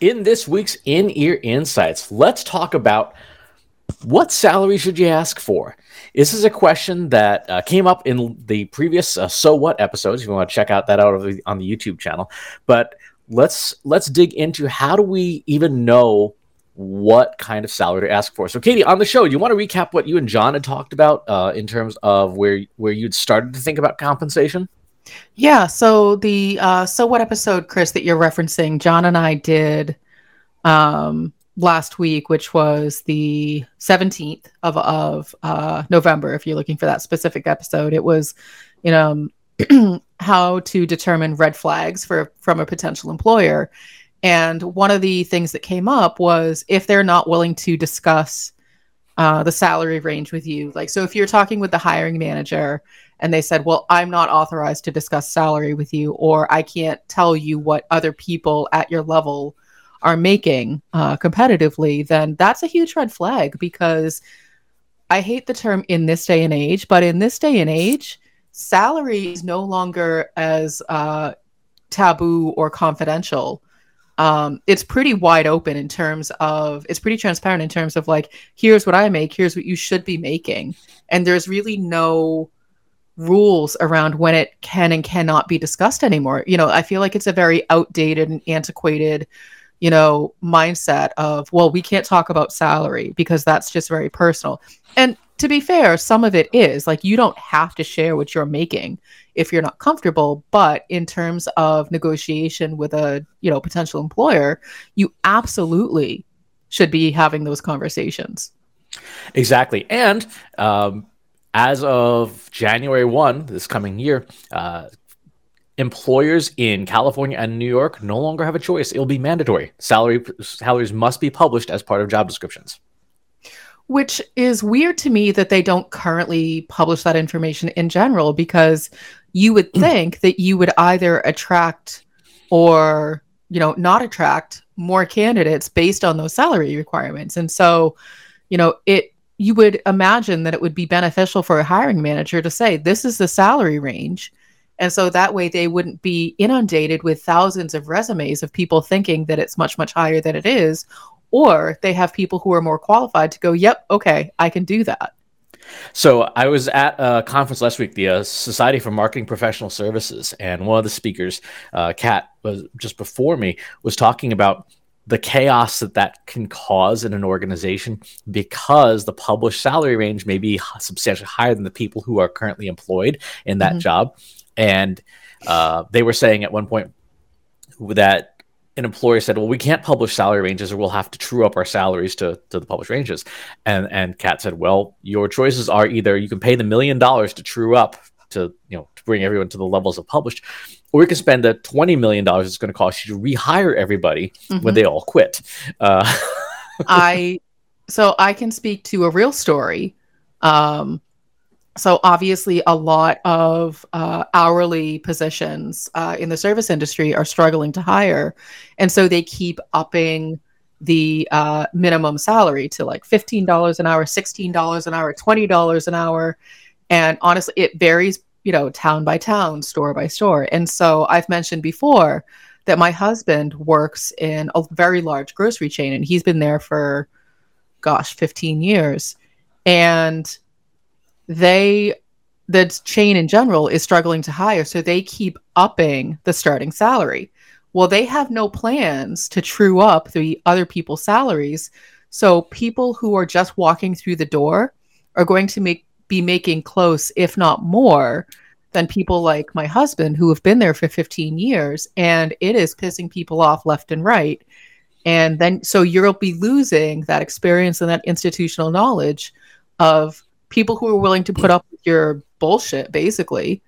In this week's In Ear Insights, let's talk about what salary should you ask for? This is a question that uh, came up in the previous uh, "So What" episodes. If you want to check out that out on the YouTube channel, but let's let's dig into how do we even know what kind of salary to ask for. So, Katie, on the show, do you want to recap what you and John had talked about uh, in terms of where where you'd started to think about compensation? Yeah. So the uh, so what episode, Chris, that you're referencing, John and I did um, last week, which was the 17th of of uh, November. If you're looking for that specific episode, it was, you know, how to determine red flags for from a potential employer. And one of the things that came up was if they're not willing to discuss uh, the salary range with you. Like, so if you're talking with the hiring manager and they said, Well, I'm not authorized to discuss salary with you, or I can't tell you what other people at your level are making uh, competitively, then that's a huge red flag because I hate the term in this day and age, but in this day and age, salary is no longer as uh, taboo or confidential. Um, it's pretty wide open in terms of it's pretty transparent in terms of like here's what I make, here's what you should be making, and there's really no rules around when it can and cannot be discussed anymore. You know, I feel like it's a very outdated and antiquated, you know, mindset of, well, we can't talk about salary because that's just very personal. And to be fair, some of it is like you don't have to share what you're making if you're not comfortable, but in terms of negotiation with a, you know, potential employer, you absolutely should be having those conversations. Exactly. And um, as of January 1 this coming year, uh, employers in California and New York no longer have a choice. It'll be mandatory. Salary salaries must be published as part of job descriptions. Which is weird to me that they don't currently publish that information in general because you would think that you would either attract or, you know, not attract more candidates based on those salary requirements. And so, you know, it you would imagine that it would be beneficial for a hiring manager to say, this is the salary range. And so that way they wouldn't be inundated with thousands of resumes of people thinking that it's much, much higher than it is. Or they have people who are more qualified to go, yep, okay, I can do that. So I was at a conference last week, the uh, Society for Marketing Professional Services, and one of the speakers, uh, Kat, was just before me, was talking about the chaos that that can cause in an organization because the published salary range may be substantially higher than the people who are currently employed in that mm-hmm. job. And uh, they were saying at one point that an employer said, "Well, we can't publish salary ranges, or we'll have to true up our salaries to, to the published ranges." And and Kat said, "Well, your choices are either you can pay the million dollars to true up to you know to bring everyone to the levels of published, or we can spend the twenty million dollars it's going to cost you to rehire everybody mm-hmm. when they all quit. Uh, I so I can speak to a real story. Um, so obviously, a lot of uh, hourly positions uh, in the service industry are struggling to hire, and so they keep upping the uh, minimum salary to like fifteen dollars an hour, sixteen dollars an hour, twenty dollars an hour, and honestly, it varies you know, town by town, store by store. And so I've mentioned before that my husband works in a very large grocery chain and he's been there for, gosh, 15 years. And they, the chain in general is struggling to hire. So they keep upping the starting salary. Well, they have no plans to true up the other people's salaries. So people who are just walking through the door are going to make be making close, if not more, than people like my husband who have been there for 15 years. And it is pissing people off left and right. And then, so you'll be losing that experience and that institutional knowledge of people who are willing to put up with your bullshit, basically,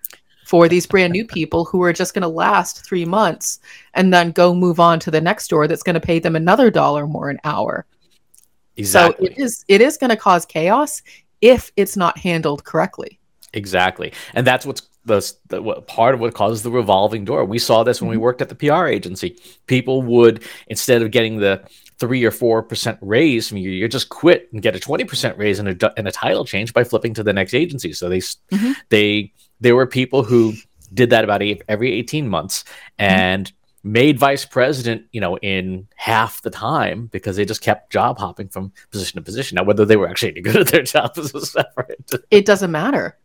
for these brand new people who are just going to last three months and then go move on to the next door that's going to pay them another dollar more an hour. Exactly. So it is it is going to cause chaos if it's not handled correctly. Exactly. And that's what's the, the what, part of what causes the revolving door. We saw this when we mm-hmm. worked at the PR agency. People would instead of getting the three or four percent raise from you, you just quit and get a twenty percent raise and a, and a title change by flipping to the next agency. So they mm-hmm. they there were people who did that about eight, every eighteen months, mm-hmm. and mm-hmm. Made vice president, you know, in half the time because they just kept job hopping from position to position. Now, whether they were actually any good at their jobs is separate. It doesn't matter.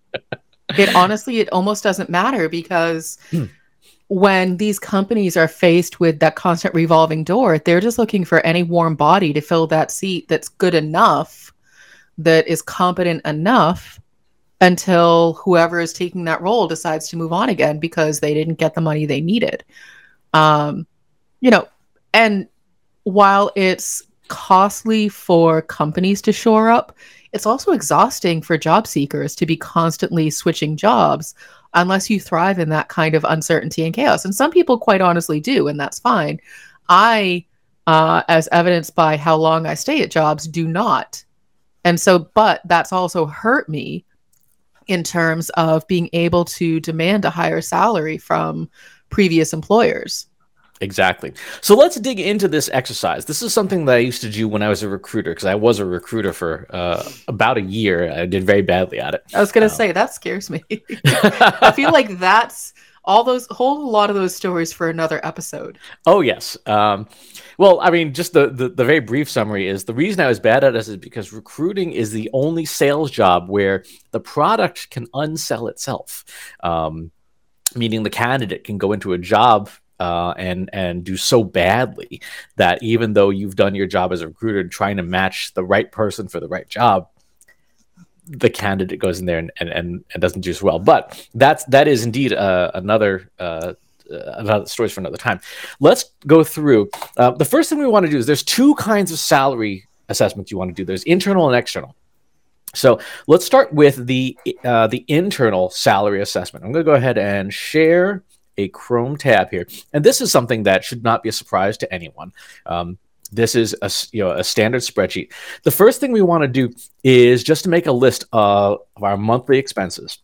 it honestly, it almost doesn't matter because hmm. when these companies are faced with that constant revolving door, they're just looking for any warm body to fill that seat that's good enough, that is competent enough until whoever is taking that role decides to move on again because they didn't get the money they needed. Um, you know, and while it's costly for companies to shore up, it's also exhausting for job seekers to be constantly switching jobs unless you thrive in that kind of uncertainty and chaos. And some people quite honestly do, and that's fine. I, uh, as evidenced by how long I stay at jobs, do not. And so, but that's also hurt me in terms of being able to demand a higher salary from previous employers. Exactly. So let's dig into this exercise. This is something that I used to do when I was a recruiter because I was a recruiter for uh, about a year. I did very badly at it. I was going to um, say that scares me. I feel like that's all those whole lot of those stories for another episode. Oh yes. Um, well, I mean, just the, the, the very brief summary is the reason I was bad at this is because recruiting is the only sales job where the product can unsell itself. Um, meaning the candidate can go into a job uh, and and do so badly that even though you've done your job as a recruiter trying to match the right person for the right job the candidate goes in there and, and, and, and doesn't do as well. But that's that is indeed uh, another uh, another stories for another time. Let's go through uh, the first thing we want to do is there's two kinds of salary assessments you want to do. There's internal and external so let's start with the uh, the internal salary assessment. I'm going to go ahead and share a Chrome tab here, and this is something that should not be a surprise to anyone. Um, this is a you know a standard spreadsheet. The first thing we want to do is just to make a list of, of our monthly expenses.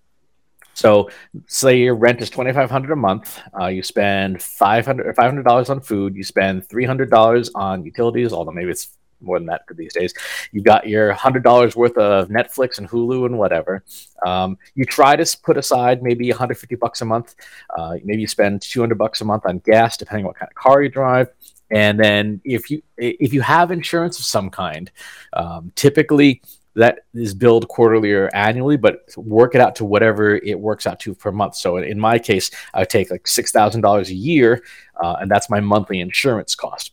So, say your rent is twenty five hundred a month. Uh, you spend five hundred five hundred dollars on food. You spend three hundred dollars on utilities, although maybe it's more than that these days. You've got your hundred dollars worth of Netflix and Hulu and whatever. Um, you try to put aside maybe 150 bucks a month. Uh, maybe you spend 200 bucks a month on gas, depending on what kind of car you drive. And then if you if you have insurance of some kind, um, typically that is billed quarterly or annually, but work it out to whatever it works out to per month. So in my case, I would take like six thousand dollars a year, uh, and that's my monthly insurance cost.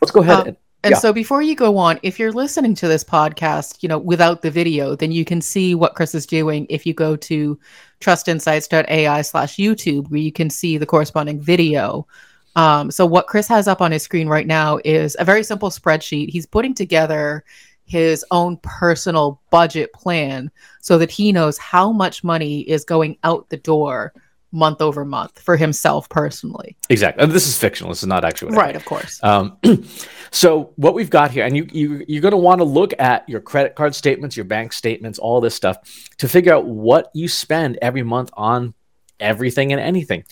Let's go ahead uh, and and yeah. so before you go on, if you're listening to this podcast, you know, without the video, then you can see what Chris is doing if you go to trustinsights.ai slash YouTube, where you can see the corresponding video. Um, so what Chris has up on his screen right now is a very simple spreadsheet. He's putting together his own personal budget plan so that he knows how much money is going out the door month over month for himself personally. Exactly. And this is fictional. This is not actually right. Of course. Um, so what we've got here, and you, you you're going to want to look at your credit card statements, your bank statements, all this stuff to figure out what you spend every month on everything and anything.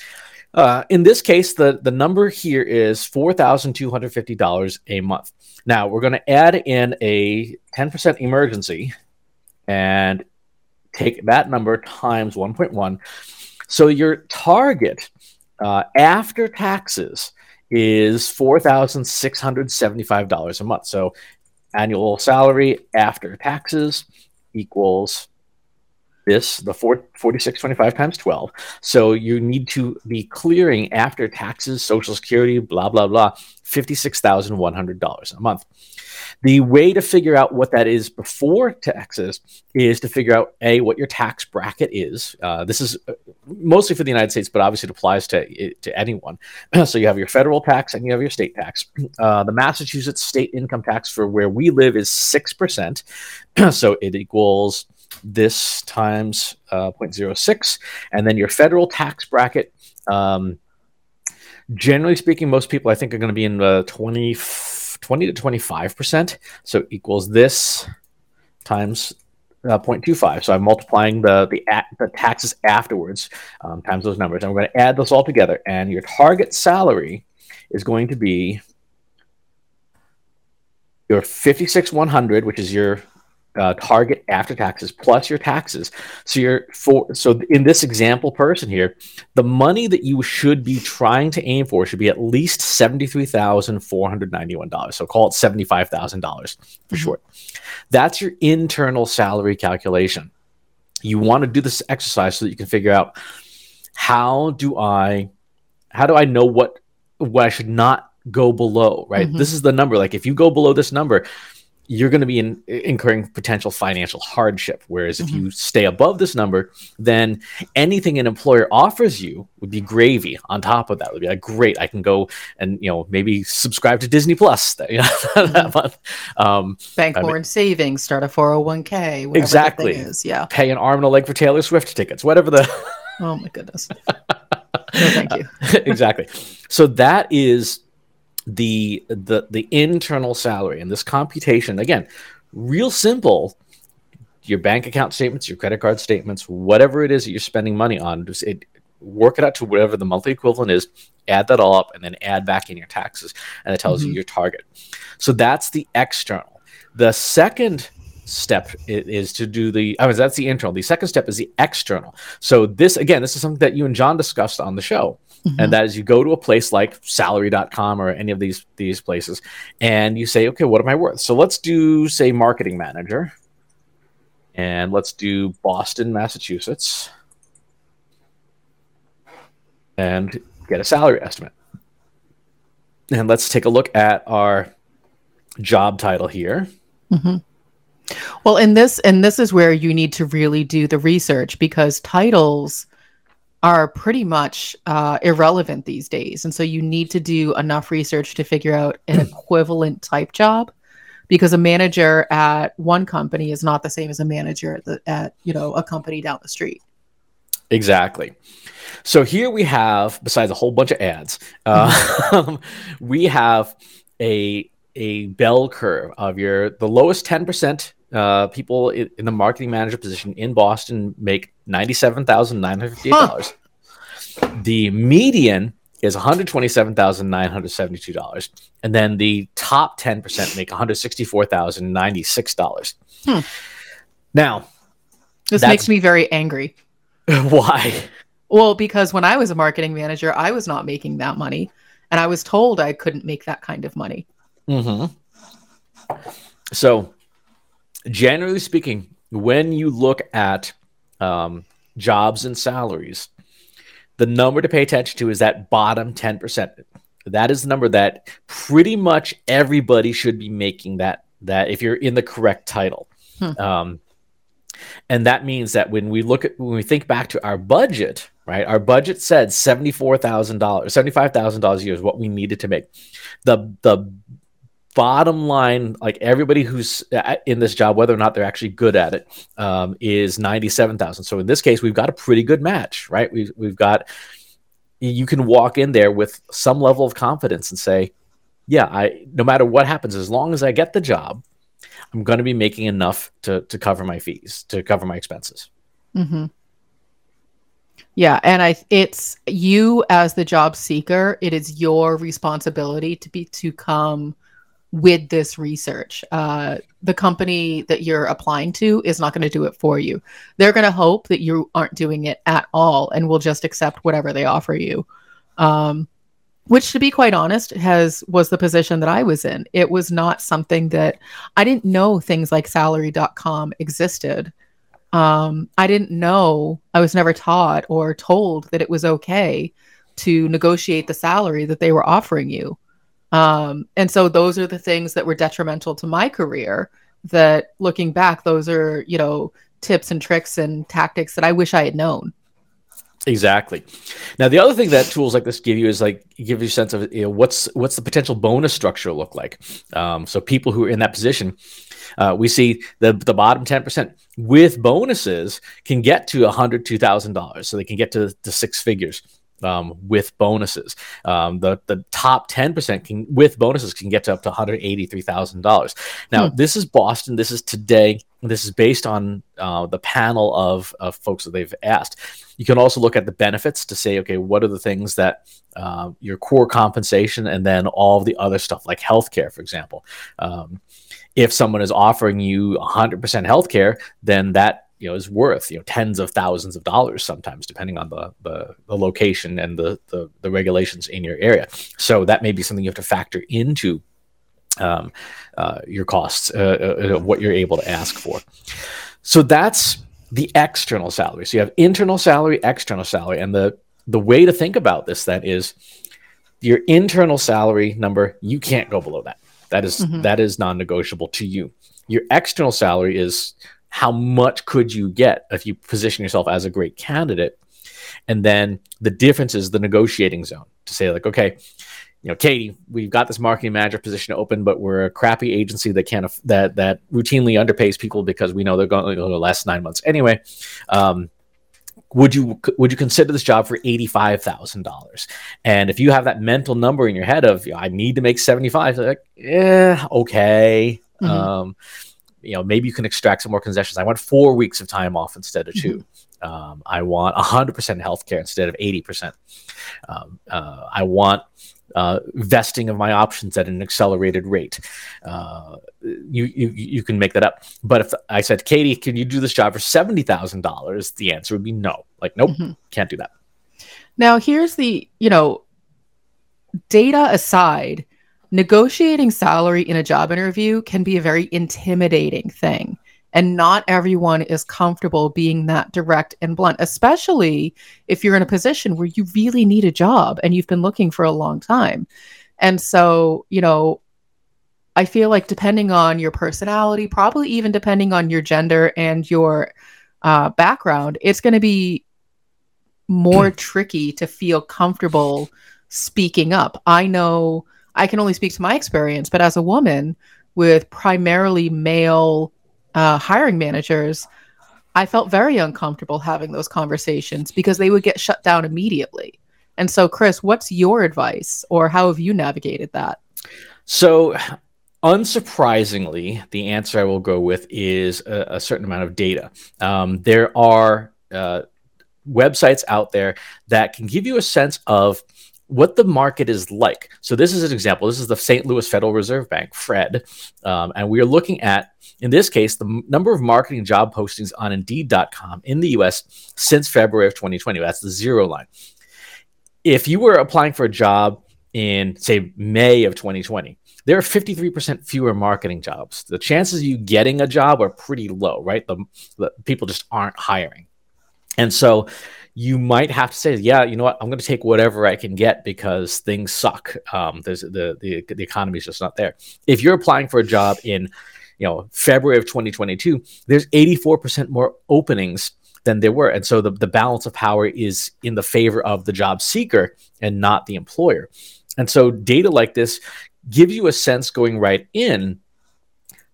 Uh, in this case, the the number here is four thousand two hundred fifty dollars a month. Now we're going to add in a ten percent emergency, and take that number times one point one so your target uh, after taxes is $4,675 a month. So annual salary after taxes equals this, the 4, 4625 times 12. So you need to be clearing after taxes, social security, blah, blah, blah, $56,100 a month. The way to figure out what that is before taxes is to figure out a what your tax bracket is. Uh, this is uh, mostly for the United States, but obviously it applies to to anyone. so you have your federal tax and you have your state tax. Uh, the Massachusetts state income tax for where we live is six percent, so it equals this times uh, 0.06, and then your federal tax bracket. Um, generally speaking, most people I think are going to be in the 20 20 to 25%. So equals this times uh, 0.25. So I'm multiplying the, the, the taxes afterwards um, times those numbers. And we're going to add those all together. And your target salary is going to be your 56 100, which is your uh, target after taxes plus your taxes. So you're for so in this example person here, the money that you should be trying to aim for should be at least seventy three thousand four hundred ninety one dollars. So call it seventy five thousand dollars for mm-hmm. short. That's your internal salary calculation. You want to do this exercise so that you can figure out how do I how do I know what what I should not go below, right? Mm-hmm. This is the number. Like if you go below this number, you're going to be in, incurring potential financial hardship. Whereas mm-hmm. if you stay above this number, then anything an employer offers you would be gravy on top of that. It would be like, great, I can go and you know maybe subscribe to Disney Plus that, you know, that mm-hmm. month. Um, Bank more in savings, start a 401k. Exactly. Is. Yeah. Pay an arm and a leg for Taylor Swift tickets, whatever the. oh my goodness. no, thank you. exactly. So that is the the the internal salary and this computation again real simple your bank account statements your credit card statements whatever it is that you're spending money on just it, work it out to whatever the monthly equivalent is add that all up and then add back in your taxes and it tells mm-hmm. you your target so that's the external the second step is to do the I mean that's the internal. The second step is the external. So this again, this is something that you and John discussed on the show. Mm-hmm. And that is you go to a place like salary.com or any of these these places and you say, okay, what am I worth? So let's do say marketing manager. And let's do Boston, Massachusetts. And get a salary estimate. And let's take a look at our job title here. Mm-hmm. Well, in this and this is where you need to really do the research because titles are pretty much uh, irrelevant these days. And so you need to do enough research to figure out an equivalent type job because a manager at one company is not the same as a manager at, the, at you know a company down the street. Exactly. So here we have, besides a whole bunch of ads, uh, we have a a bell curve of your the lowest ten percent uh, people in, in, the marketing manager position in Boston make ninety-seven thousand nine hundred fifty-eight dollars. Huh. The median is one hundred twenty-seven thousand nine hundred seventy-two dollars, and then the top ten percent make one hundred sixty-four thousand ninety-six dollars. Hmm. Now, this makes me very angry. Why? Well, because when I was a marketing manager, I was not making that money, and I was told I couldn't make that kind of money. Hmm. So generally speaking, when you look at um, jobs and salaries, the number to pay attention to is that bottom 10%. That is the number that pretty much everybody should be making that that if you're in the correct title. Hmm. Um, and that means that when we look at when we think back to our budget, right? Our budget said seventy-four thousand dollars, seventy-five thousand dollars a year is what we needed to make. The the bottom line, like everybody who's in this job, whether or not they're actually good at it, um, is ninety-seven thousand. So in this case, we've got a pretty good match, right? We've we've got you can walk in there with some level of confidence and say, yeah, I no matter what happens, as long as I get the job, I'm going to be making enough to to cover my fees, to cover my expenses. Mm-hmm. Yeah, and I it's you as the job seeker, it is your responsibility to be to come with this research. Uh, the company that you're applying to is not going to do it for you. They're going to hope that you aren't doing it at all and will just accept whatever they offer you. Um, which to be quite honest has was the position that I was in. It was not something that I didn't know things like salary.com existed. Um, I didn't know, I was never taught or told that it was okay to negotiate the salary that they were offering you. Um, and so those are the things that were detrimental to my career that looking back, those are, you know, tips and tricks and tactics that I wish I had known. Exactly. Now, the other thing that tools like this give you is like give you a sense of you know what's what's the potential bonus structure look like. Um, so people who are in that position, uh, we see the the bottom ten percent with bonuses can get to a hundred two thousand dollars, so they can get to the six figures. Um, with bonuses. Um, the the top ten percent can with bonuses can get to up to one hundred eighty three thousand dollars. Now hmm. this is Boston. This is today. This is based on uh, the panel of of folks that they've asked. You can also look at the benefits to say, okay, what are the things that uh, your core compensation and then all the other stuff like healthcare, for example. Um, if someone is offering you 100% healthcare, then that you know is worth you know tens of thousands of dollars sometimes depending on the the, the location and the, the, the regulations in your area. So that may be something you have to factor into um, uh, your costs uh, uh, what you're able to ask for. So that's the external salary. So you have internal salary external salary and the the way to think about this then is your internal salary number you can't go below that. That is, mm-hmm. that is non-negotiable to you. Your external salary is how much could you get if you position yourself as a great candidate and then the difference is the negotiating zone to say like okay you know katie we've got this marketing manager position open but we're a crappy agency that can't that that routinely underpays people because we know they're going to go the last nine months anyway um, would you would you consider this job for eighty five thousand dollars? And if you have that mental number in your head of I need to make seventy five, like yeah, okay. Mm-hmm. Um, you know, maybe you can extract some more concessions. I want four weeks of time off instead of 2 mm-hmm. um, I want 100% healthcare instead of 80%. Um, uh, I want uh, vesting of my options at an accelerated rate. Uh, you, you you can make that up. But if I said, Katie, can you do this job for seventy thousand dollars? The answer would be no. Like, nope, mm-hmm. can't do that. Now, here's the you know, data aside, negotiating salary in a job interview can be a very intimidating thing. And not everyone is comfortable being that direct and blunt, especially if you're in a position where you really need a job and you've been looking for a long time. And so, you know, I feel like depending on your personality, probably even depending on your gender and your uh, background, it's going to be more tricky to feel comfortable speaking up. I know I can only speak to my experience, but as a woman with primarily male uh, hiring managers, I felt very uncomfortable having those conversations because they would get shut down immediately. And so, Chris, what's your advice or how have you navigated that? So, unsurprisingly, the answer I will go with is a, a certain amount of data. Um, there are uh, websites out there that can give you a sense of what the market is like. So this is an example. This is the St. Louis Federal Reserve Bank, Fred, um, and we are looking at, in this case, the m- number of marketing job postings on Indeed.com in the U.S. since February of 2020. That's the zero line. If you were applying for a job in, say, May of 2020, there are 53% fewer marketing jobs. The chances of you getting a job are pretty low, right? The, the people just aren't hiring. And so you might have to say, yeah, you know what, I'm going to take whatever I can get because things suck. Um, there's the, the the economy is just not there. If you're applying for a job in, you know, February of 2022, there's 84% more openings than there were, and so the the balance of power is in the favor of the job seeker and not the employer. And so data like this gives you a sense going right in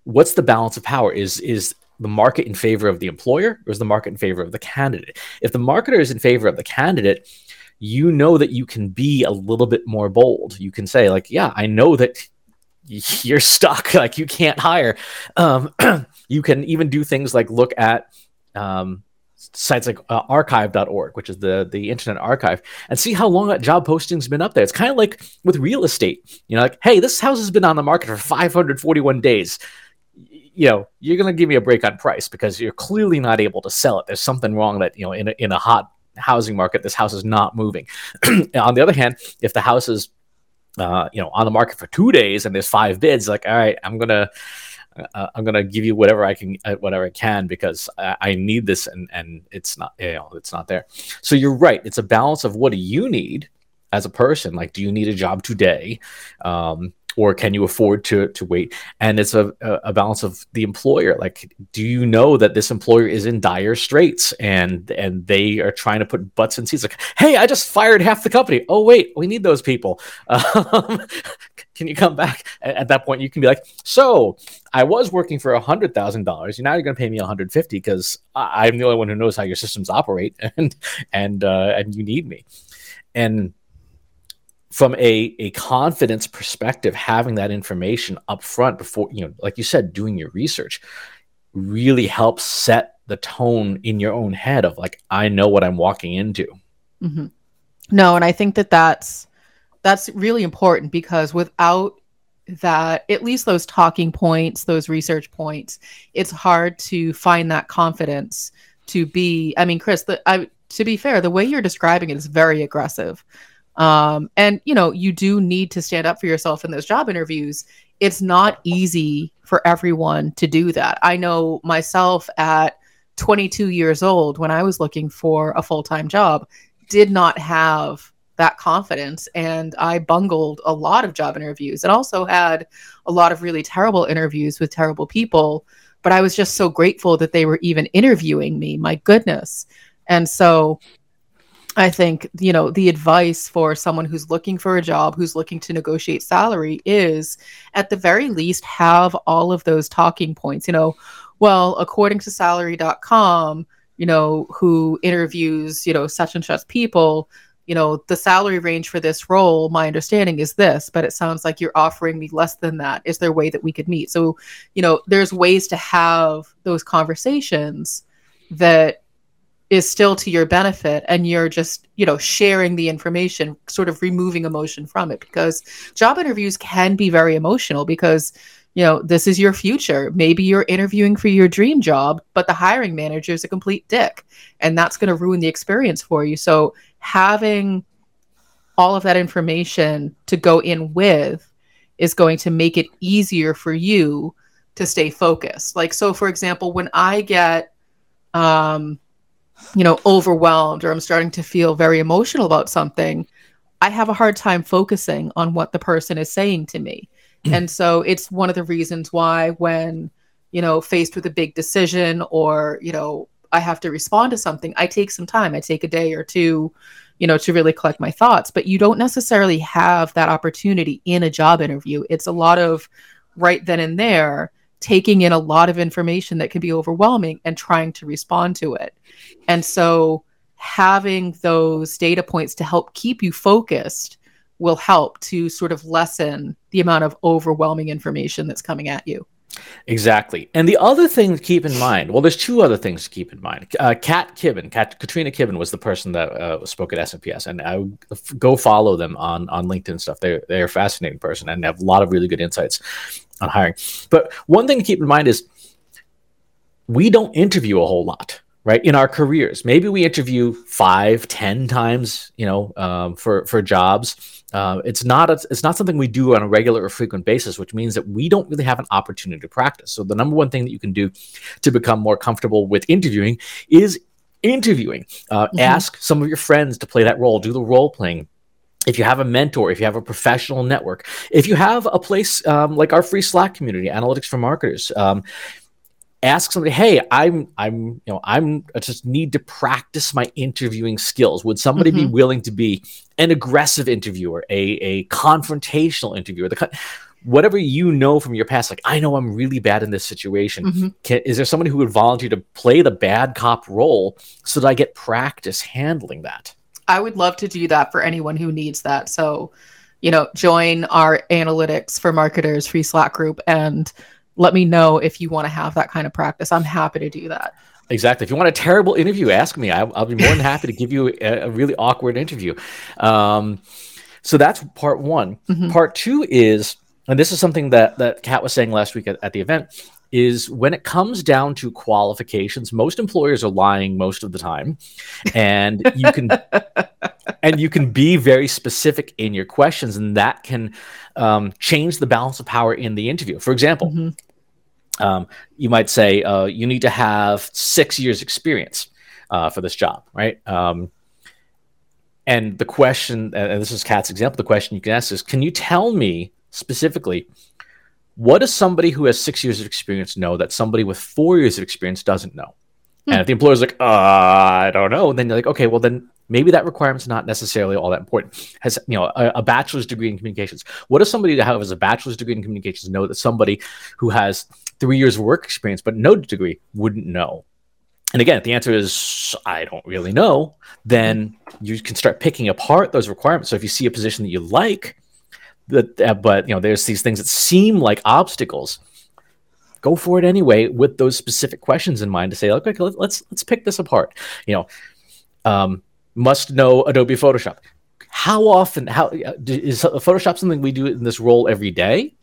what's the balance of power is is the market in favor of the employer or is the market in favor of the candidate? If the marketer is in favor of the candidate, you know that you can be a little bit more bold. You can say, like, yeah, I know that you're stuck, like you can't hire. Um, you can even do things like look at um, sites like uh, archive.org, which is the the internet archive, and see how long that job posting's been up there. It's kind of like with real estate. You know, like, hey, this house has been on the market for 541 days you know, you're going to give me a break on price because you're clearly not able to sell it. There's something wrong that, you know, in a, in a hot housing market, this house is not moving. on the other hand, if the house is, uh, you know, on the market for two days and there's five bids, like, all right, I'm going to, uh, I'm gonna give you whatever I can, uh, whatever I can, because I, I, need this, and and it's not, you know, it's not there. So you're right. It's a balance of what do you need as a person. Like, do you need a job today, um, or can you afford to to wait? And it's a, a balance of the employer. Like do you know that this employer is in dire straits and and they are trying to put butts in seats? Like hey i just fired half the company. Oh wait we need those people. Um, can you come back? At, at, that point you can be like so i was working for a hundred thousand dollars. Now you're going to pay me 150 because i'm the only one who knows how your systems operate and and uh, and you need me. And from a, a confidence perspective, having that information up front before, you know, like you said, doing your research really helps set the tone in your own head of like, I know what I'm walking into. Mm-hmm. No, and I think that that's that's really important because without that, at least those talking points, those research points, it's hard to find that confidence to be. I mean, Chris, the, I, to be fair, the way you're describing it is very aggressive. Um, and you know, you do need to stand up for yourself in those job interviews. It's not easy for everyone to do that. I know myself at 22 years old when I was looking for a full-time job, did not have that confidence and I bungled a lot of job interviews and also had a lot of really terrible interviews with terrible people, but I was just so grateful that they were even interviewing me. My goodness. And so I think, you know, the advice for someone who's looking for a job, who's looking to negotiate salary is at the very least have all of those talking points. You know, well, according to salary.com, you know, who interviews, you know, such and such people, you know, the salary range for this role, my understanding is this, but it sounds like you're offering me less than that. Is there a way that we could meet? So, you know, there's ways to have those conversations that is still to your benefit and you're just you know sharing the information sort of removing emotion from it because job interviews can be very emotional because you know this is your future. Maybe you're interviewing for your dream job but the hiring manager is a complete dick and that's going to ruin the experience for you. So having all of that information to go in with is going to make it easier for you to stay focused. Like so for example when i get um you know, overwhelmed or I'm starting to feel very emotional about something, I have a hard time focusing on what the person is saying to me. Mm. and so it's one of the reasons why when, you know, faced with a big decision or, you know, I have to respond to something, I take some time. I take a day or two, you know, to really collect my thoughts. But you don't necessarily have that opportunity in a job interview. It's a lot of right then and there taking in a lot of information that can be overwhelming and trying to respond to it. And so having those data points to help keep you focused will help to sort of lessen the amount of overwhelming information that's coming at you. Exactly. And the other thing to keep in mind, well, there's two other things to keep in mind. Uh, Kat Kibben, Kat, Katrina Kibben was the person that uh, spoke at SMPS, and I go follow them on, on LinkedIn stuff. They're, they're a fascinating person and have a lot of really good insights on hiring. But one thing to keep in mind is we don't interview a whole lot right in our careers. Maybe we interview five ten times you know um, for for jobs. Uh, it's not a, it's not something we do on a regular or frequent basis which means that we don't really have an opportunity to practice. So the number one thing that you can do to become more comfortable with interviewing is interviewing. Uh, mm-hmm. ask some of your friends to play that role do the role playing. If you have a mentor, if you have a professional network, if you have a place um, like our free Slack community, Analytics for Marketers, um, ask somebody, "Hey, I'm, I'm, you know, I'm I just need to practice my interviewing skills. Would somebody mm-hmm. be willing to be an aggressive interviewer, a, a confrontational interviewer, the whatever you know from your past? Like, I know I'm really bad in this situation. Mm-hmm. Can, is there somebody who would volunteer to play the bad cop role so that I get practice handling that?" I would love to do that for anyone who needs that. So, you know, join our analytics for marketers free Slack group and let me know if you want to have that kind of practice. I'm happy to do that. Exactly. If you want a terrible interview, ask me. I'll, I'll be more than happy to give you a, a really awkward interview. Um, so that's part one. Mm-hmm. Part two is, and this is something that that Kat was saying last week at, at the event, is when it comes down to qualifications, most employers are lying most of the time, and you can and you can be very specific in your questions, and that can um, change the balance of power in the interview. For example. Mm-hmm. Um, you might say uh, you need to have six years experience uh, for this job, right? Um, and the question, and this is Kat's example, the question you can ask is, can you tell me specifically, what does somebody who has six years of experience know that somebody with four years of experience doesn't know? Hmm. And if the employer's like, uh, I don't know, then you're like, okay, well then maybe that requirement's not necessarily all that important. Has you know a, a, bachelor's degree in communications? What does somebody that has a bachelor's degree in communications know that somebody who has three years of work experience but no degree wouldn't know? And again, if the answer is I don't really know, then you can start picking apart those requirements. So if you see a position that you like, that uh, but you know there's these things that seem like obstacles go for it anyway with those specific questions in mind to say okay let's let's pick this apart you know um, must know adobe photoshop how often how uh, photoshop something we do in this role every day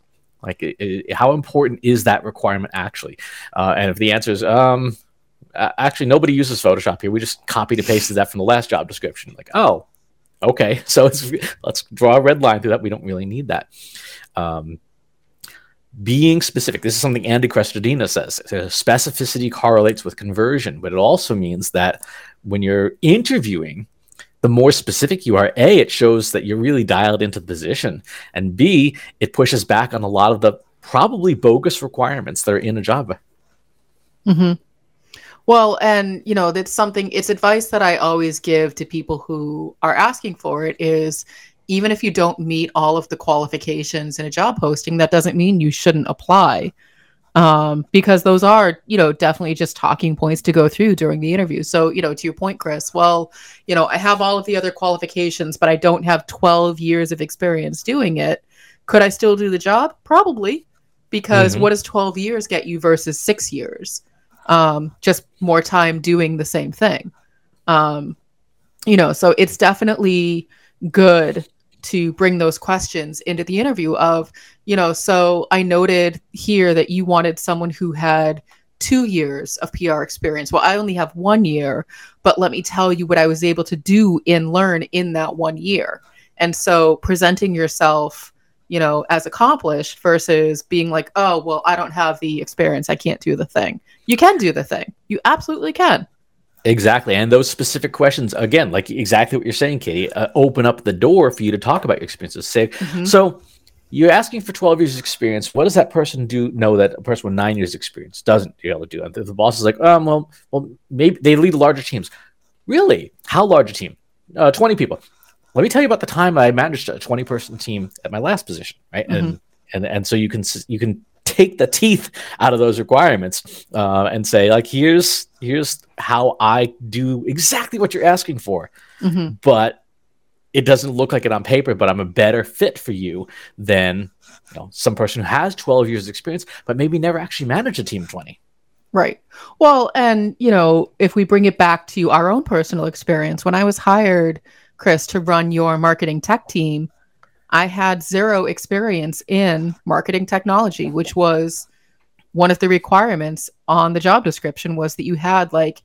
like it, it, how important is that requirement actually uh, and if the answer is um, actually nobody uses photoshop here we just copied and pasted that from the last job description like oh okay, so let's draw a red line through that. We don't really need that. Um, being specific. This is something Andy Crestodina says. Specificity correlates with conversion, but it also means that when you're interviewing, the more specific you are, A, it shows that you're really dialed into the position, and B, it pushes back on a lot of the probably bogus requirements that are in a job. Mm-hmm. Well, and you know, that's something it's advice that I always give to people who are asking for it is even if you don't meet all of the qualifications in a job posting, that doesn't mean you shouldn't apply. Um, because those are, you know, definitely just talking points to go through during the interview. So, you know, to your point, Chris, well, you know, I have all of the other qualifications, but I don't have 12 years of experience doing it. Could I still do the job? Probably, because mm-hmm. what does 12 years get you versus six years? um, just more time doing the same thing. Um, you know, so it's definitely good to bring those questions into the interview of, you know, so I noted here that you wanted someone who had two years of PR experience. Well, I only have one year, but let me tell you what I was able to do and learn in that one year. And so presenting yourself, you know, as accomplished versus being like, oh, well, I don't have the experience. I can't do the thing you can do the thing. You absolutely can. Exactly. And those specific questions, again, like exactly what you're saying, Katie, uh, open up the door for you to talk about your experiences. Say, mm-hmm. so you're asking for 12 years experience. What does that person do know that a person with nine years experience doesn't be able to do? And the boss is like, um, well, well, maybe they lead larger teams. Really? How large a team? Uh, 20 people. Let me tell you about the time I managed a 20 person team at my last position, right? Mm-hmm. And and and so you can you can take the teeth out of those requirements uh, and say like here's here's how i do exactly what you're asking for. Mm-hmm. but it doesn't look like it on paper but i'm a better fit for you than you know some person who has 12 years experience but maybe never actually managed a team 20 right. Well and you know if we bring it back to our own personal experience when i was hired chris to run your marketing tech team I had zero experience in marketing technology, which was one of the requirements on the job description was that you had like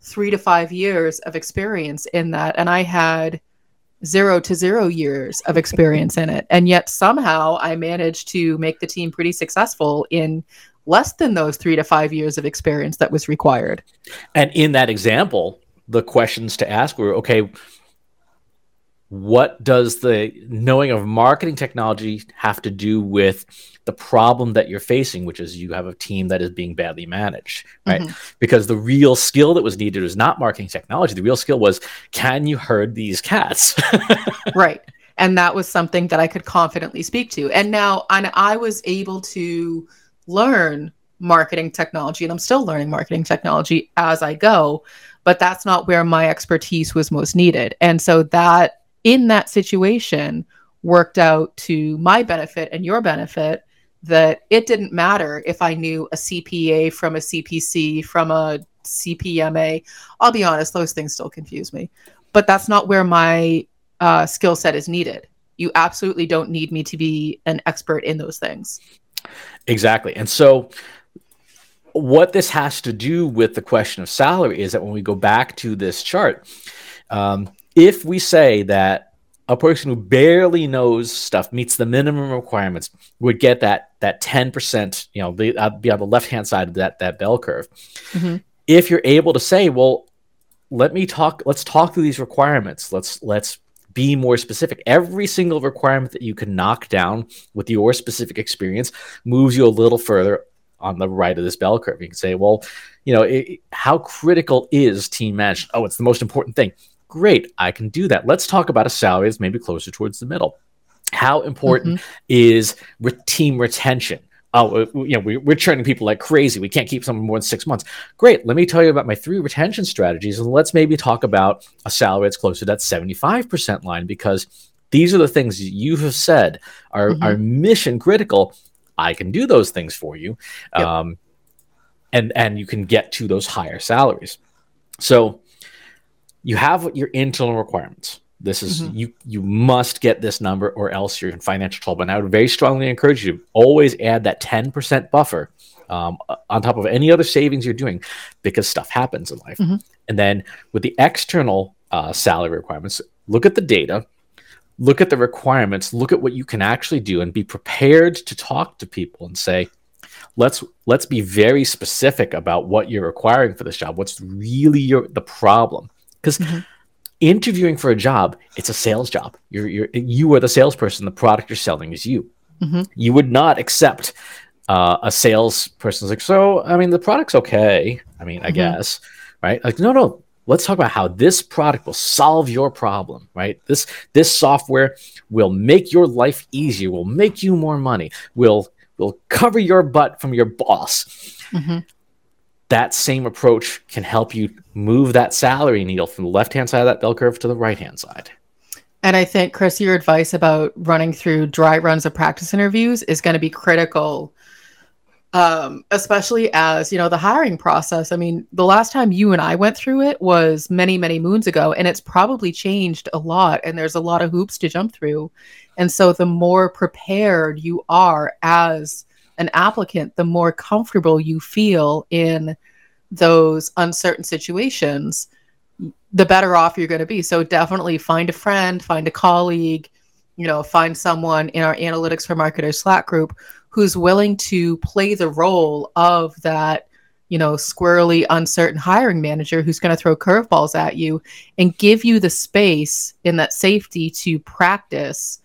three to five years of experience in that. And I had zero to zero years of experience in it. And yet somehow I managed to make the team pretty successful in less than those three to five years of experience that was required. And in that example, the questions to ask were okay, what does the knowing of marketing technology have to do with the problem that you're facing which is you have a team that is being badly managed right? Mm-hmm. because the real skill that was needed was not marketing technology. The real skill was can you herd these cats? Right. And that was something that i could confidently speak to. And now and i was able to learn marketing technology and i'm still learning marketing technology as i go but that's not where my expertise was most needed. And so that in that situation worked out to my benefit and your benefit that it didn't matter if I knew a CPA from a CPC from a CPMA. I'll be honest, those things still confuse me. But that's not where my uh, skill set is needed. You absolutely don't need me to be an expert in those things. Exactly. And so, what this has to do with the question of salary is that when we go back to this chart, um, if we say that a person who barely knows stuff meets the minimum requirements would get that that 10% you know be, uh, be on the left hand side of that that bell curve mm-hmm. if you're able to say well let me talk let's talk through these requirements let's let's be more specific. Every single requirement that you can knock down with your specific experience moves you a little further on the right of this bell curve. You can say, well, you know, it, how critical is team management? Oh, it's the most important thing. Great, I can do that. Let's talk about a salary that's maybe closer towards the middle. How important mm-hmm. is re- team retention? oh, uh, you know, we, we're churning people like crazy. We can't keep someone more than six months. Great. Let me tell you about my three retention strategies, and let's maybe talk about a salary that's closer to that 75% line because these are the things you have said are, mm-hmm. are mission critical. I can do those things for you. Yep. Um, and, and you can get to those higher salaries. So you have your internal requirements. This is mm-hmm. you you must get this number or else you're in financial trouble. And I would very strongly encourage you to always add that 10% buffer um, on top of any other savings you're doing because stuff happens in life. Mm-hmm. And then with the external uh, salary requirements, look at the data, look at the requirements, look at what you can actually do, and be prepared to talk to people and say, let's let's be very specific about what you're requiring for this job. What's really your the problem? Because mm-hmm interviewing for a job, it's a sales job. You're, you're you are the salesperson. The product you're selling is you. Mm-hmm. You would not accept uh, a salesperson's like, so I mean, the product's okay. I mean, I mm-hmm. guess, right? Like, no, no. Let's talk about how this product will solve your problem, right? This this software will make your life easier. Will make you more money. Will will cover your butt from your boss. Mm-hmm that same approach can help you move that salary needle from the left hand side of that bell curve to the right hand side. And I think, Chris, your advice about running through dry runs of practice interviews is going to be critical, um, especially as you know the hiring process. I mean, the last time you and I went through it was many, many moons ago, and it's probably changed a lot. And there's a lot of hoops to jump through. And so, the more prepared you are as an applicant, the more comfortable you feel in those uncertain situations, the better off you're going to be. So definitely find a friend, find a colleague, you know, find someone in our analytics for marketers Slack group who's willing to play the role of that, you know, squirrely, uncertain hiring manager who's going to throw curveballs at you and give you the space in that safety to practice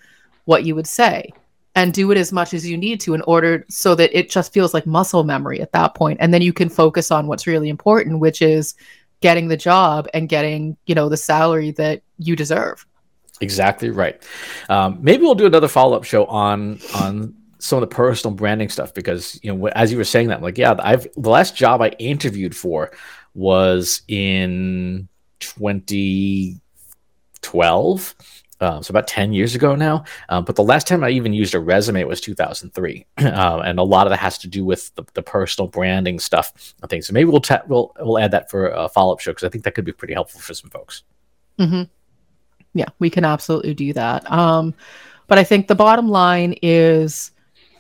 what you would say and do it as much as you need to in order so that it just feels like muscle memory at that point. And then you can focus on what's really important which is getting the job and getting you know the salary that you deserve. Exactly right. Um, maybe we'll do another follow-up show on on some of the personal branding stuff because you know as you were saying that I'm like yeah i've the last job i interviewed for was in 2012 uh, so about 10 years ago now. Um, but the last time I even used a resume was 2003. Uh, and a lot of that has to do with the, the personal branding stuff I think So maybe we'll, ta- we'll, we'll add that for a follow up show because I think that could be pretty helpful for some folks. Mm-hmm. Yeah, we can absolutely do that. Um, but I think the bottom line is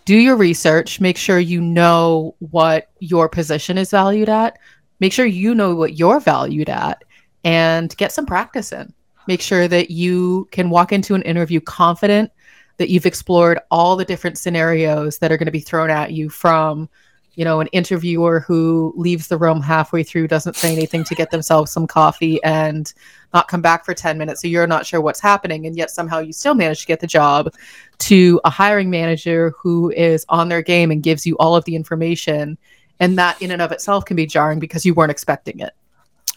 do your research, make sure you know what your position is valued at, make sure you know what you're valued at, and get some practice in make sure that you can walk into an interview confident that you've explored all the different scenarios that are going to be thrown at you from you know an interviewer who leaves the room halfway through doesn't say anything to get themselves some coffee and not come back for 10 minutes so you're not sure what's happening and yet somehow you still manage to get the job to a hiring manager who is on their game and gives you all of the information and that in and of itself can be jarring because you weren't expecting it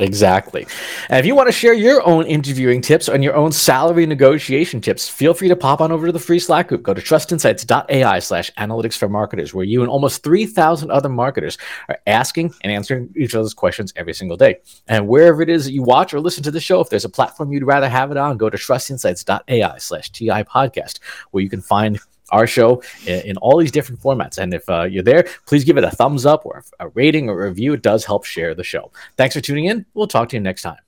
Exactly. And if you want to share your own interviewing tips and your own salary negotiation tips, feel free to pop on over to the free Slack group. Go to trustinsights.ai slash analytics for marketers, where you and almost 3,000 other marketers are asking and answering each other's questions every single day. And wherever it is that you watch or listen to the show, if there's a platform you'd rather have it on, go to trustinsights.ai slash TI podcast, where you can find our show in, in all these different formats. And if uh, you're there, please give it a thumbs up or a rating or a review. It does help share the show. Thanks for tuning in. We'll talk to you next time.